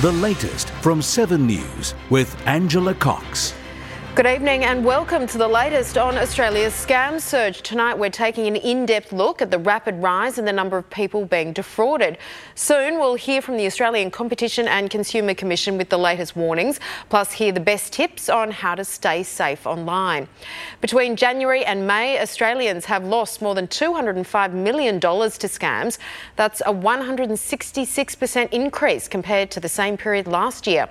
The latest from 7 News with Angela Cox. Good evening and welcome to the latest on Australia's scam surge. Tonight we're taking an in depth look at the rapid rise in the number of people being defrauded. Soon we'll hear from the Australian Competition and Consumer Commission with the latest warnings, plus hear the best tips on how to stay safe online. Between January and May, Australians have lost more than $205 million to scams. That's a 166% increase compared to the same period last year.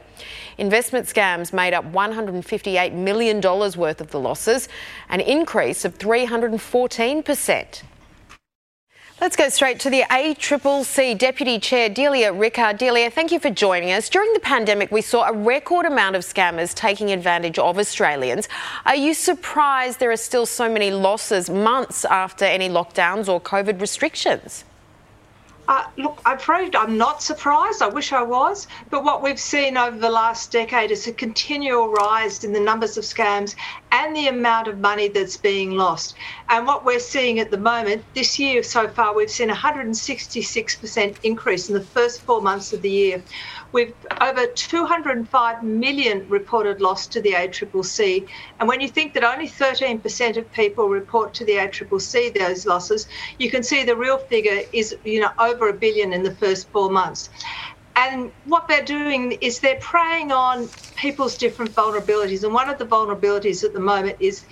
Investment scams made up $158 million worth of the losses, an increase of 314%. Let's go straight to the ACCC Deputy Chair Delia Rickard. Delia, thank you for joining us. During the pandemic, we saw a record amount of scammers taking advantage of Australians. Are you surprised there are still so many losses months after any lockdowns or COVID restrictions? Uh, look, I'm I'm not surprised. I wish I was. But what we've seen over the last decade is a continual rise in the numbers of scams and the amount of money that's being lost. And what we're seeing at the moment, this year so far, we've seen a 166% increase in the first four months of the year. We've over 205 million reported loss to the ACCC. And when you think that only 13% of people report to the ACCC those losses, you can see the real figure is, you know, over a billion in the first four months. And what they're doing is they're preying on people's different vulnerabilities. And one of the vulnerabilities at the moment is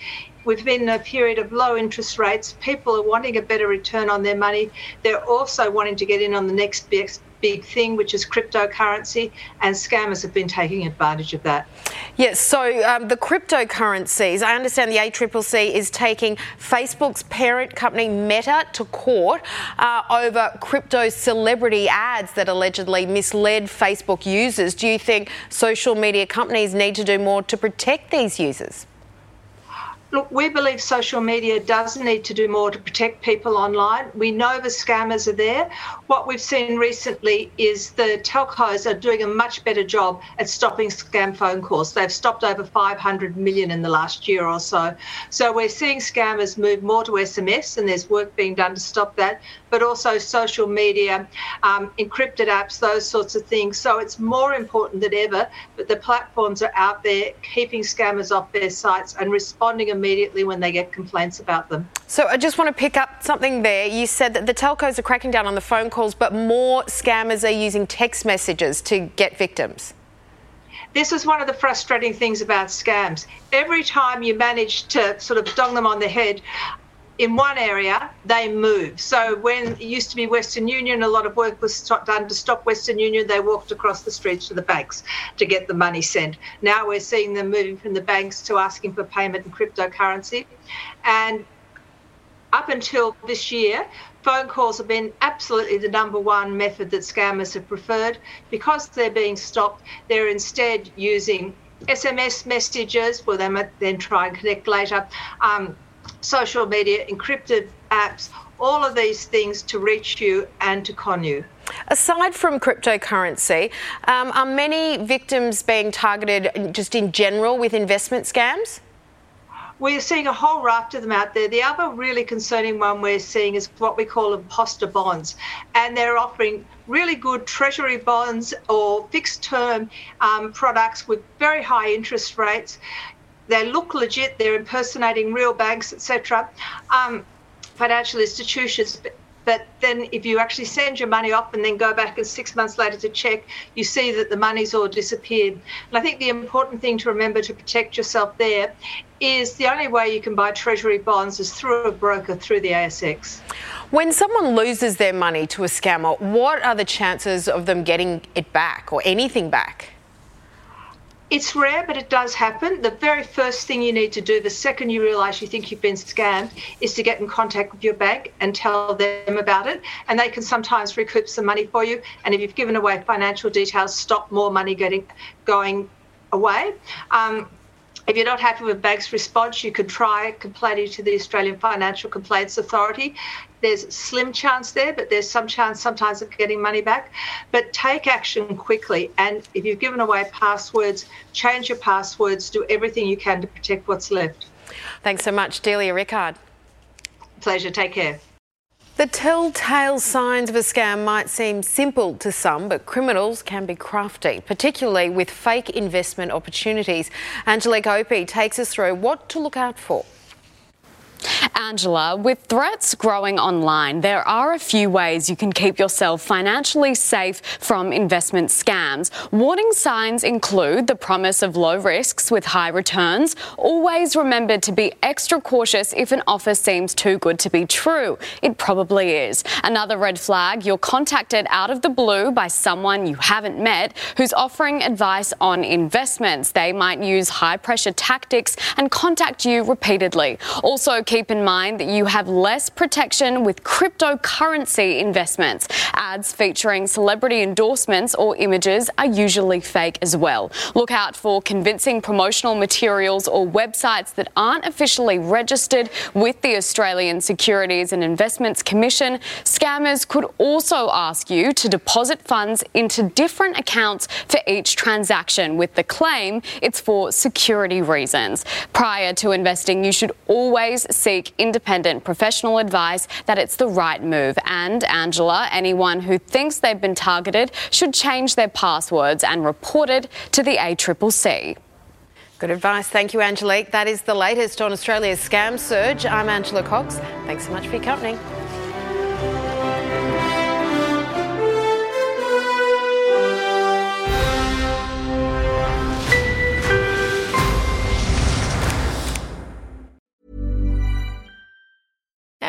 we've been in a period of low interest rates. People are wanting a better return on their money. They're also wanting to get in on the next best big thing, which is cryptocurrency, and scammers have been taking advantage of that. Yes, so um, the cryptocurrencies, I understand the ACCC is taking Facebook's parent company Meta to court uh, over crypto celebrity ads that allegedly misled Facebook users. Do you think social media companies need to do more to protect these users? Look, we believe social media does need to do more to protect people online. We know the scammers are there. What we've seen recently is the telcos are doing a much better job at stopping scam phone calls. They've stopped over 500 million in the last year or so. So we're seeing scammers move more to SMS, and there's work being done to stop that, but also social media, um, encrypted apps, those sorts of things. So it's more important than ever that the platforms are out there keeping scammers off their sites and responding immediately when they get complaints about them. So I just want to pick up something there. You said that the telcos are cracking down on the phone calls, but more scammers are using text messages to get victims. This is one of the frustrating things about scams. Every time you manage to sort of dong them on the head, in one area, they move. So when it used to be Western Union, a lot of work was done to stop Western Union. They walked across the streets to the banks to get the money sent. Now we're seeing them moving from the banks to asking for payment in cryptocurrency. And up until this year, phone calls have been absolutely the number one method that scammers have preferred. Because they're being stopped, they're instead using SMS messages where they might then try and connect later. Um, social media, encrypted apps, all of these things to reach you and to con you. Aside from cryptocurrency, um, are many victims being targeted just in general with investment scams? We're seeing a whole raft of them out there. The other really concerning one we're seeing is what we call imposter bonds. And they're offering really good treasury bonds or fixed term um, products with very high interest rates they look legit, they're impersonating real banks, etc., um, financial institutions. but then if you actually send your money off and then go back and six months later to check, you see that the money's all disappeared. And I think the important thing to remember to protect yourself there is the only way you can buy treasury bonds is through a broker through the ASX. When someone loses their money to a scammer, what are the chances of them getting it back or anything back? It's rare, but it does happen. The very first thing you need to do, the second you realise you think you've been scammed, is to get in contact with your bank and tell them about it. And they can sometimes recoup some money for you. And if you've given away financial details, stop more money getting going away. Um, if you're not happy with bank's response, you could try complaining to the Australian Financial Complaints Authority. There's slim chance there, but there's some chance sometimes of getting money back. But take action quickly. And if you've given away passwords, change your passwords, do everything you can to protect what's left. Thanks so much, Delia Rickard. Pleasure. Take care. The telltale signs of a scam might seem simple to some, but criminals can be crafty, particularly with fake investment opportunities. Angelique Opie takes us through what to look out for. Angela, with threats growing online, there are a few ways you can keep yourself financially safe from investment scams. Warning signs include the promise of low risks with high returns. Always remember to be extra cautious if an offer seems too good to be true. It probably is. Another red flag you're contacted out of the blue by someone you haven't met who's offering advice on investments. They might use high pressure tactics and contact you repeatedly. Also, keep in mind that you have less protection with cryptocurrency investments. Ads featuring celebrity endorsements or images are usually fake as well. Look out for convincing promotional materials or websites that aren't officially registered with the Australian Securities and Investments Commission. Scammers could also ask you to deposit funds into different accounts for each transaction with the claim it's for security reasons. Prior to investing, you should always seek independent professional advice that it's the right move. And Angela, anyone who thinks they've been targeted should change their passwords and report it to the ACCC. Good advice. Thank you, Angelique. That is the latest on Australia's scam surge. I'm Angela Cox. Thanks so much for your company.